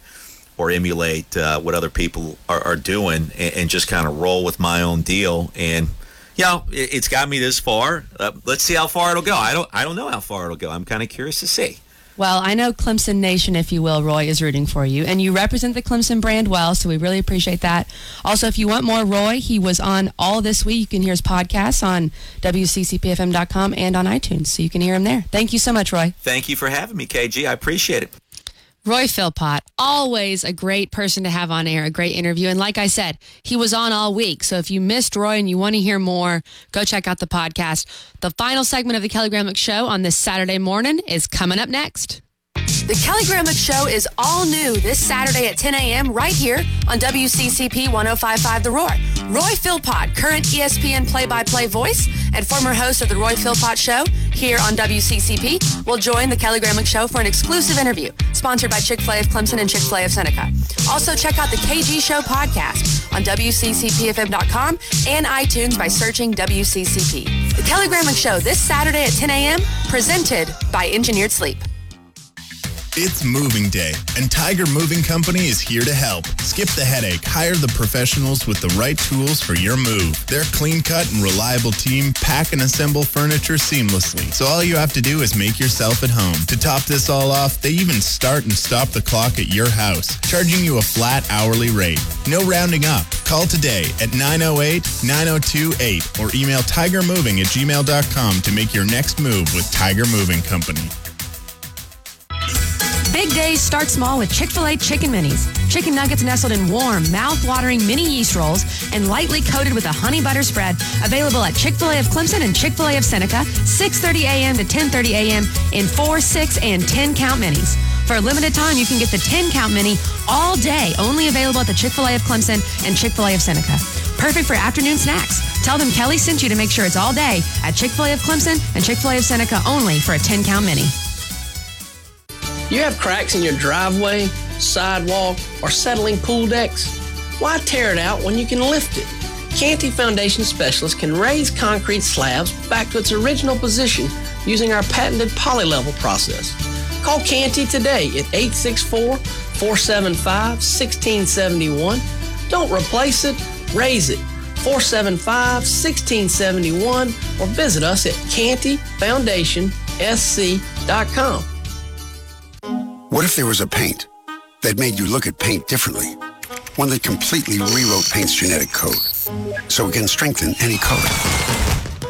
or emulate uh, what other people are, are doing and, and, just kind of roll with my own deal. And, you know, it, has got me this far. Uh, let's see how far it'll go. I don't, I don't know how far it'll go. I'm kind of curious to see. Well, I know Clemson Nation, if you will, Roy is rooting for you. And you represent the Clemson brand well, so we really appreciate that. Also, if you want more Roy, he was on all this week. You can hear his podcasts on WCCPFM.com and on iTunes, so you can hear him there. Thank you so much, Roy. Thank you for having me, KG. I appreciate it. Roy Philpott, always a great person to have on air, a great interview. And like I said, he was on all week. So if you missed Roy and you want to hear more, go check out the podcast. The final segment of the Kelly Gramlich Show on this Saturday morning is coming up next. The Kelly Gramlich Show is all new this Saturday at 10 a.m. right here on WCCP 1055 The Roar. Roy Philpott, current ESPN play-by-play voice and former host of The Roy Philpott Show here on WCCP, will join the Kelly Gramlich Show for an exclusive interview sponsored by Chick-fil-A of Clemson and Chick-fil-A of Seneca. Also, check out the KG Show podcast on WCCPFM.com and iTunes by searching WCCP. The Kelly Gramlich Show this Saturday at 10 a.m. presented by Engineered Sleep. It's moving day, and Tiger Moving Company is here to help. Skip the headache. Hire the professionals with the right tools for your move. Their clean cut and reliable team pack and assemble furniture seamlessly. So all you have to do is make yourself at home. To top this all off, they even start and stop the clock at your house, charging you a flat hourly rate. No rounding up. Call today at 908 9028 or email tigermoving at gmail.com to make your next move with Tiger Moving Company. Big days start small with Chick fil A Chicken Minis. Chicken nuggets nestled in warm, mouth-watering mini yeast rolls and lightly coated with a honey butter spread. Available at Chick fil A of Clemson and Chick fil A of Seneca, 6.30 a.m. to 10.30 a.m. in 4, 6, and 10 count minis. For a limited time, you can get the 10 count mini all day, only available at the Chick fil A of Clemson and Chick fil A of Seneca. Perfect for afternoon snacks. Tell them Kelly sent you to make sure it's all day at Chick fil A of Clemson and Chick fil A of Seneca only for a 10 count mini. You have cracks in your driveway, sidewalk, or settling pool decks? Why tear it out when you can lift it? Canty Foundation Specialists can raise concrete slabs back to its original position using our patented polylevel process. Call Canty today at 864 475 1671. Don't replace it, raise it. 475 1671 or visit us at cantyfoundationsc.com. What if there was a paint that made you look at paint differently? One that completely rewrote paint's genetic code so it can strengthen any color.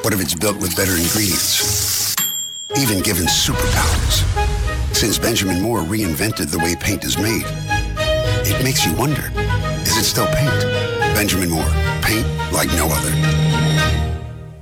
What if it's built with better ingredients? Even given superpowers. Since Benjamin Moore reinvented the way paint is made, it makes you wonder, is it still paint? Benjamin Moore, paint like no other.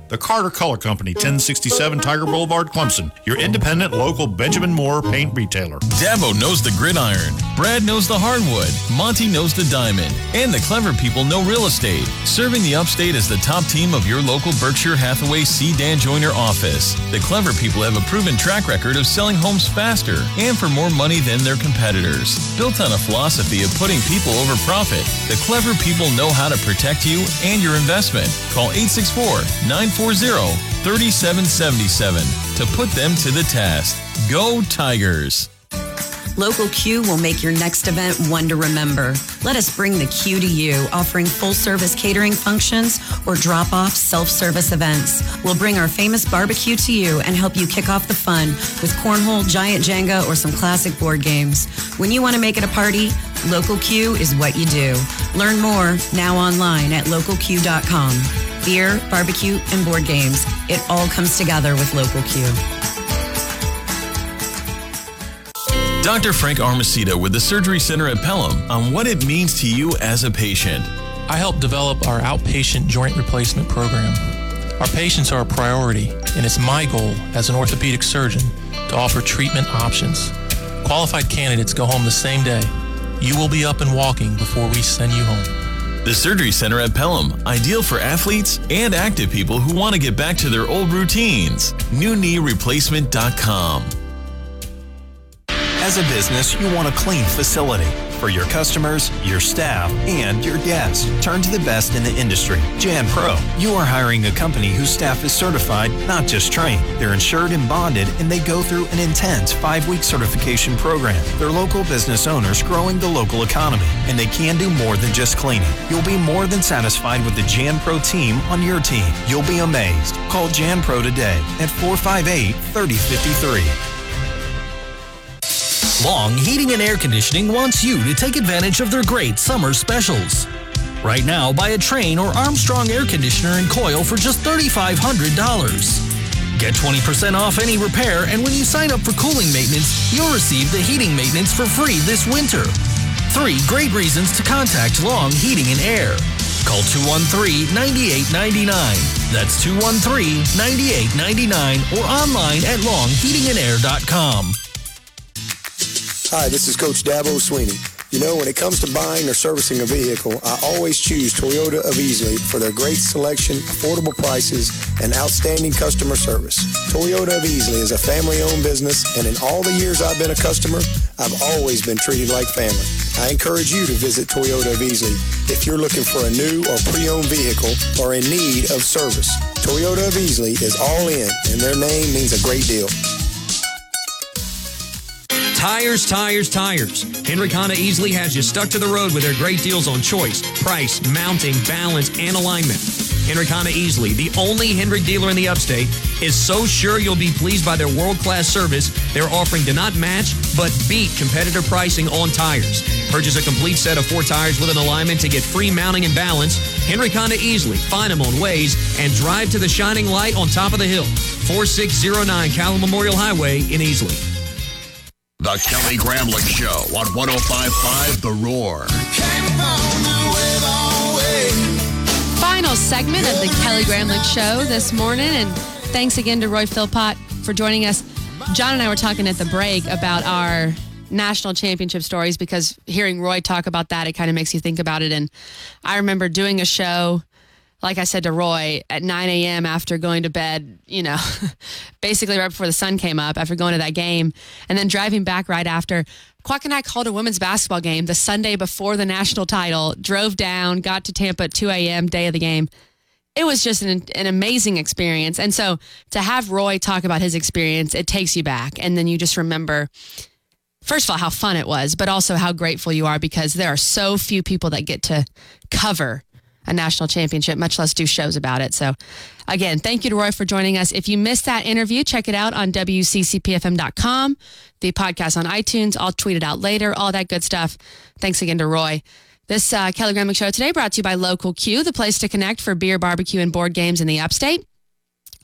The Carter Color Company, 1067 Tiger Boulevard, Clemson. Your independent local Benjamin Moore paint retailer. Dabo knows the gridiron. Brad knows the hardwood. Monty knows the diamond. And the clever people know real estate. Serving the upstate as the top team of your local Berkshire Hathaway C. Dan Joyner office. The clever people have a proven track record of selling homes faster and for more money than their competitors. Built on a philosophy of putting people over profit, the clever people know how to protect you and your investment. Call 864 940 3777 to put them to the test. Go Tigers! Local Q will make your next event one to remember. Let us bring the Q to you, offering full service catering functions or drop off self service events. We'll bring our famous barbecue to you and help you kick off the fun with cornhole, giant Jenga, or some classic board games. When you want to make it a party, Local Q is what you do. Learn more now online at localq.com. Beer, barbecue, and board games. It all comes together with Local Q. Dr. Frank Armacita with the Surgery Center at Pelham on what it means to you as a patient. I help develop our outpatient joint replacement program. Our patients are a priority, and it's my goal as an orthopedic surgeon to offer treatment options. Qualified candidates go home the same day. You will be up and walking before we send you home. The Surgery Center at Pelham, ideal for athletes and active people who want to get back to their old routines. NewKneeReplacement.com. As a business, you want a clean facility for your customers, your staff, and your guests. Turn to the best in the industry, Jan Pro. You are hiring a company whose staff is certified, not just trained. They're insured and bonded, and they go through an intense five-week certification program. They're local business owners growing the local economy, and they can do more than just cleaning. You'll be more than satisfied with the Jan Pro team on your team. You'll be amazed. Call Jan Pro today at 458 3053. Long Heating and Air Conditioning wants you to take advantage of their great summer specials. Right now, buy a Trane or Armstrong air conditioner and coil for just $3,500. Get 20% off any repair, and when you sign up for cooling maintenance, you'll receive the heating maintenance for free this winter. Three great reasons to contact Long Heating and Air. Call 213 9899. That's 213 9899 or online at longheatingandair.com. Hi, this is Coach Dabo Swinney. You know, when it comes to buying or servicing a vehicle, I always choose Toyota of Easley for their great selection, affordable prices, and outstanding customer service. Toyota of Easley is a family owned business, and in all the years I've been a customer, I've always been treated like family. I encourage you to visit Toyota of Easley if you're looking for a new or pre owned vehicle or in need of service. Toyota of Easley is all in, and their name means a great deal. Tires, tires, tires. Henry Honda Easley has you stuck to the road with their great deals on choice, price, mounting, balance, and alignment. Henry Honda Easley, the only Hendrick dealer in the upstate, is so sure you'll be pleased by their world class service, they're offering to not match, but beat competitive pricing on tires. Purchase a complete set of four tires with an alignment to get free mounting and balance. Henry Honda Easley, find them on Waze, and drive to the shining light on top of the hill. 4609 Cal Memorial Highway in Easley. The Kelly Gramlich Show on 1055 The Roar. Final segment of the Kelly Gramlich Show this morning, and thanks again to Roy Philpott for joining us. John and I were talking at the break about our national championship stories because hearing Roy talk about that, it kind of makes you think about it. And I remember doing a show like I said to Roy, at 9 a.m. after going to bed, you know, *laughs* basically right before the sun came up after going to that game, and then driving back right after. Quack and I called a women's basketball game the Sunday before the national title, drove down, got to Tampa at 2 a.m., day of the game. It was just an, an amazing experience. And so to have Roy talk about his experience, it takes you back. And then you just remember, first of all, how fun it was, but also how grateful you are because there are so few people that get to cover a national championship, much less do shows about it. So, again, thank you to Roy for joining us. If you missed that interview, check it out on WCCPFM.com, the podcast on iTunes. I'll tweet it out later, all that good stuff. Thanks again to Roy. This uh, Kelly Gramlich show today brought to you by Local Q, the place to connect for beer, barbecue, and board games in the upstate.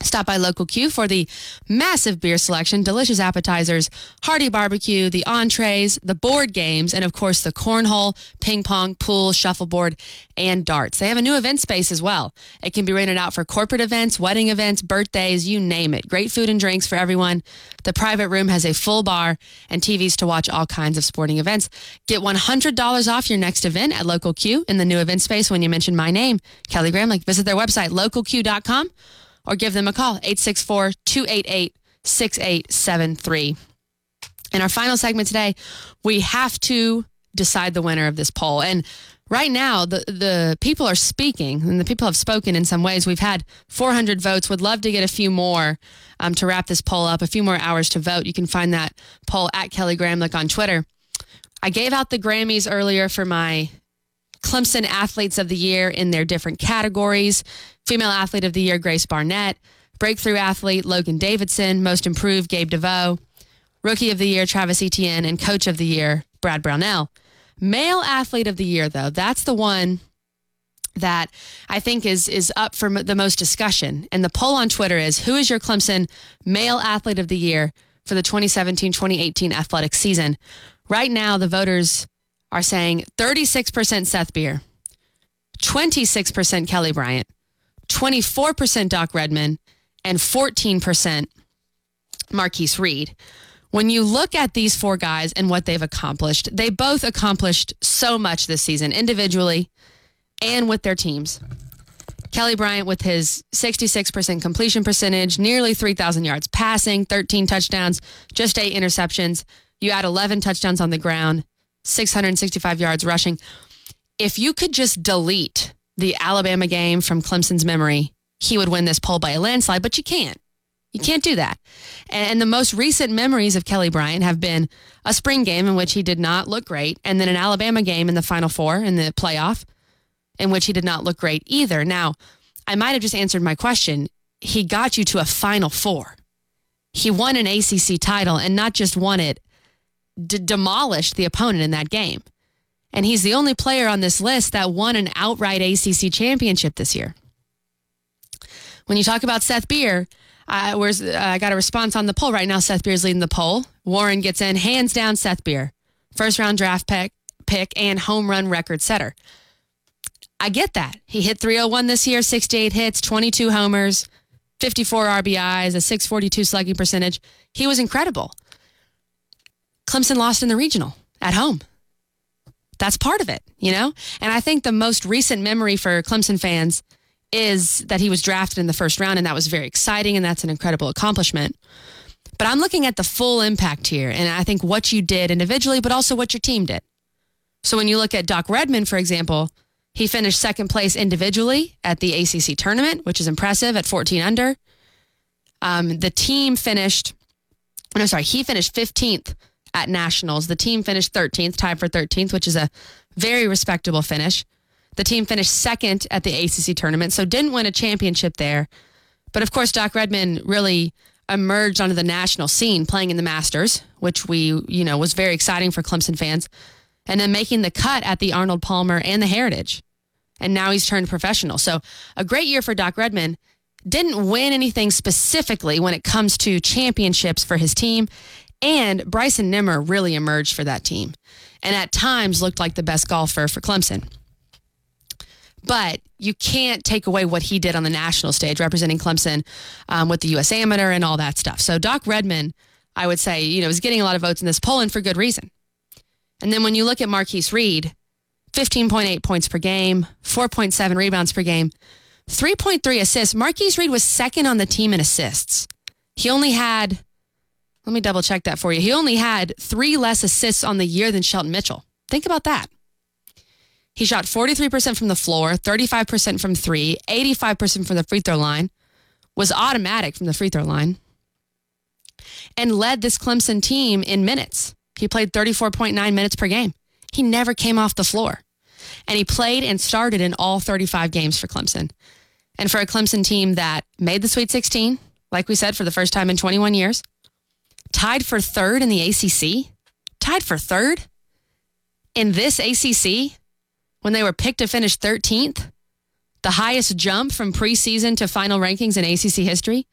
Stop by Local Q for the massive beer selection, delicious appetizers, hearty barbecue, the entrees, the board games, and of course the cornhole, ping pong, pool, shuffleboard, and darts. They have a new event space as well. It can be rented out for corporate events, wedding events, birthdays, you name it. Great food and drinks for everyone. The private room has a full bar and TVs to watch all kinds of sporting events. Get $100 off your next event at Local Q in the new event space when you mention my name, Kelly Gramlich. Visit their website, localq.com or give them a call 864 288 6873. In our final segment today, we have to decide the winner of this poll. And right now, the, the people are speaking, and the people have spoken in some ways. We've had 400 votes. Would love to get a few more um, to wrap this poll up, a few more hours to vote. You can find that poll at Kelly Gramlich on Twitter. I gave out the Grammys earlier for my Clemson Athletes of the Year in their different categories. Female Athlete of the Year, Grace Barnett. Breakthrough Athlete, Logan Davidson. Most Improved, Gabe DeVoe. Rookie of the Year, Travis Etienne. And Coach of the Year, Brad Brownell. Male Athlete of the Year, though, that's the one that I think is is up for the most discussion. And the poll on Twitter is who is your Clemson Male Athlete of the Year for the 2017-2018 athletic season? Right now, the voters are saying 36% Seth Beer, 26% Kelly Bryant, 24% Doc Redman, and 14% Marcquise Reed. When you look at these four guys and what they've accomplished, they both accomplished so much this season individually and with their teams. Kelly Bryant with his 66% completion percentage, nearly 3,000 yards passing, 13 touchdowns, just eight interceptions. You add 11 touchdowns on the ground, 665 yards rushing. If you could just delete the Alabama game from Clemson's memory, he would win this poll by a landslide, but you can't. You can't do that. And the most recent memories of Kelly Bryant have been a spring game in which he did not look great, and then an Alabama game in the Final Four in the playoff in which he did not look great either. Now, I might have just answered my question. He got you to a Final Four. He won an ACC title and not just won it, d- demolished the opponent in that game. And he's the only player on this list that won an outright ACC championship this year. When you talk about Seth Beer, where's, uh, I got a response on the poll right now. Seth Beer's leading the poll. Warren gets in, hands down, Seth Beer. First round draft pick, pick and home run record setter. I get that. He hit 301 this year, 68 hits, 22 homers, 54 RBIs, a 642 slugging percentage. He was incredible. Clemson lost in the regional at home. That's part of it, you know? And I think the most recent memory for Clemson fans is that he was drafted in the first round, and that was very exciting, and that's an incredible accomplishment. But I'm looking at the full impact here, and I think what you did individually, but also what your team did. So when you look at Doc Redman, for example, he finished second place individually at the ACC tournament, which is impressive at 14 under. Um, the team finished, no, sorry, he finished 15th at nationals. The team finished 13th, tied for 13th, which is a very respectable finish. The team finished second at the ACC tournament, so didn't win a championship there. But of course, Doc Redman really emerged onto the national scene playing in the Masters, which we, you know, was very exciting for Clemson fans. And then making the cut at the Arnold Palmer and the Heritage. And now he's turned professional. So a great year for Doc Redman. Didn't win anything specifically when it comes to championships for his team. And Bryson Nimmer really emerged for that team and at times looked like the best golfer for Clemson. But you can't take away what he did on the national stage representing Clemson um, with the U.S. Amateur and all that stuff. So Doc Redman, I would say, you know, is getting a lot of votes in this poll and for good reason. And then when you look at Marcquise Reed, 15.8 points per game, 4.7 rebounds per game, 3.3 assists. Marcquise Reed was second on the team in assists. He only had, let me double check that for you. He only had three less assists on the year than Shelton Mitchell. Think about that. He shot 43% from the floor, 35% from three, 85% from the free throw line, was automatic from the free throw line, and led this Clemson team in minutes. He played 34.9 minutes per game. He never came off the floor. And he played and started in all 35 games for Clemson. And for a Clemson team that made the Sweet 16, like we said, for the first time in 21 years, tied for third in the ACC, tied for third in this ACC when they were picked to finish 13th, the highest jump from preseason to final rankings in ACC history.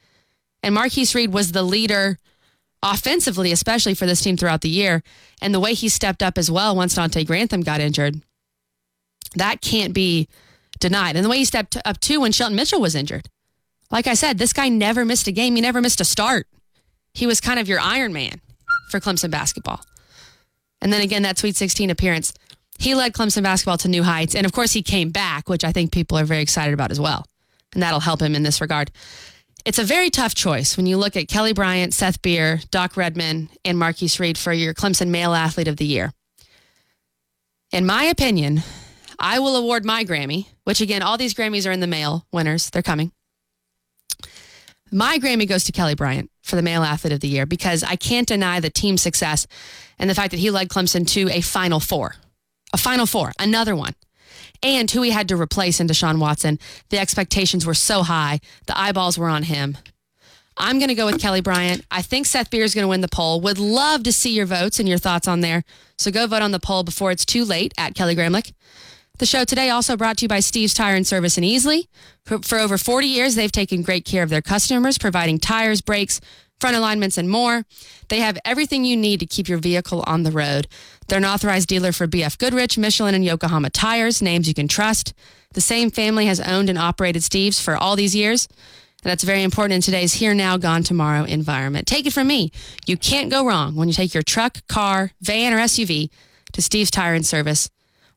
And Marcquise Reed was the leader offensively, especially for this team throughout the year. And the way he stepped up as well once Donte Grantham got injured, that can't be denied. And the way he stepped up too when Shelton Mitchell was injured. Like I said, this guy never missed a game. He never missed a start. He was kind of your Iron Man for Clemson basketball. And then again, that Sweet 16 appearance, he led Clemson basketball to new heights. And of course, he came back, which I think people are very excited about as well. And that'll help him in this regard. It's a very tough choice when you look at Kelly Bryant, Seth Beer, Doc Redman, and Marcquise Reed for your Clemson Male Athlete of the Year. In my opinion, I will award my Grammy, which again, all these Grammys are in the mail winners. They're coming. My Grammy goes to Kelly Bryant for the Male Athlete of the Year because I can't deny the team success and the fact that he led Clemson to a Final Four. A Final Four, another one. And who he had to replace in Deshaun Watson. The expectations were so high, the eyeballs were on him. I'm going to go with Kelly Bryant. I think Seth Beer is going to win the poll. Would love to see your votes and your thoughts on there. So go vote on the poll before it's too late at Kelly Gramlich. The show today also brought to you by Steve's Tire and Service in Easley. For, for over 40 years, they've taken great care of their customers, providing tires, brakes, front alignments, and more. They have everything you need to keep your vehicle on the road. They're an authorized dealer for BF Goodrich, Michelin, and Yokohama tires, names you can trust. The same family has owned and operated Steve's for all these years. And that's very important in today's here now, gone tomorrow environment. Take it from me. You can't go wrong when you take your truck, car, van, or SUV to Steve's Tire and Service.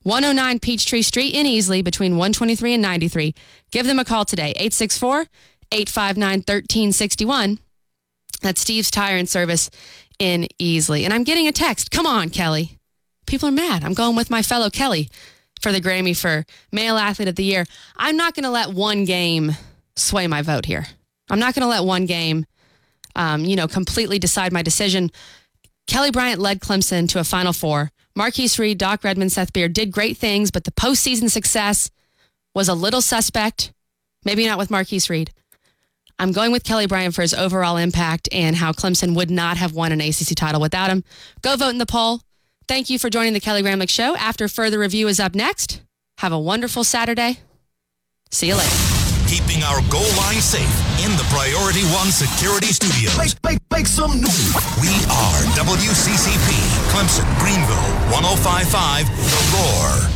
109 Peachtree Street in Easley between 123 and 93. Give them a call today, 864 859 1361. That's Steve's Tire and Service in Easley. And I'm getting a text. Come on, Kelly. People are mad. I'm going with my fellow Kelly for the Grammy for Male Athlete of the Year. I'm not going to let one game sway my vote here. I'm not going to let one game, um, you know, completely decide my decision. Kelly Bryant led Clemson to a Final Four. Marcquise Reed, Doc Redman, Seth Beer did great things, but the postseason success was a little suspect. Maybe not with Marcquise Reed. I'm going with Kelly Bryant for his overall impact and how Clemson would not have won an ACC title without him. Go vote in the poll. Thank you for joining the Kelly Gramlich Show. After further review is up next. Have a wonderful Saturday. See you later. Keeping our goal line safe in the Priority One Security Studios. Make, make, make some news. We are WCCP, Clemson, Greenville, 1055, The Roar.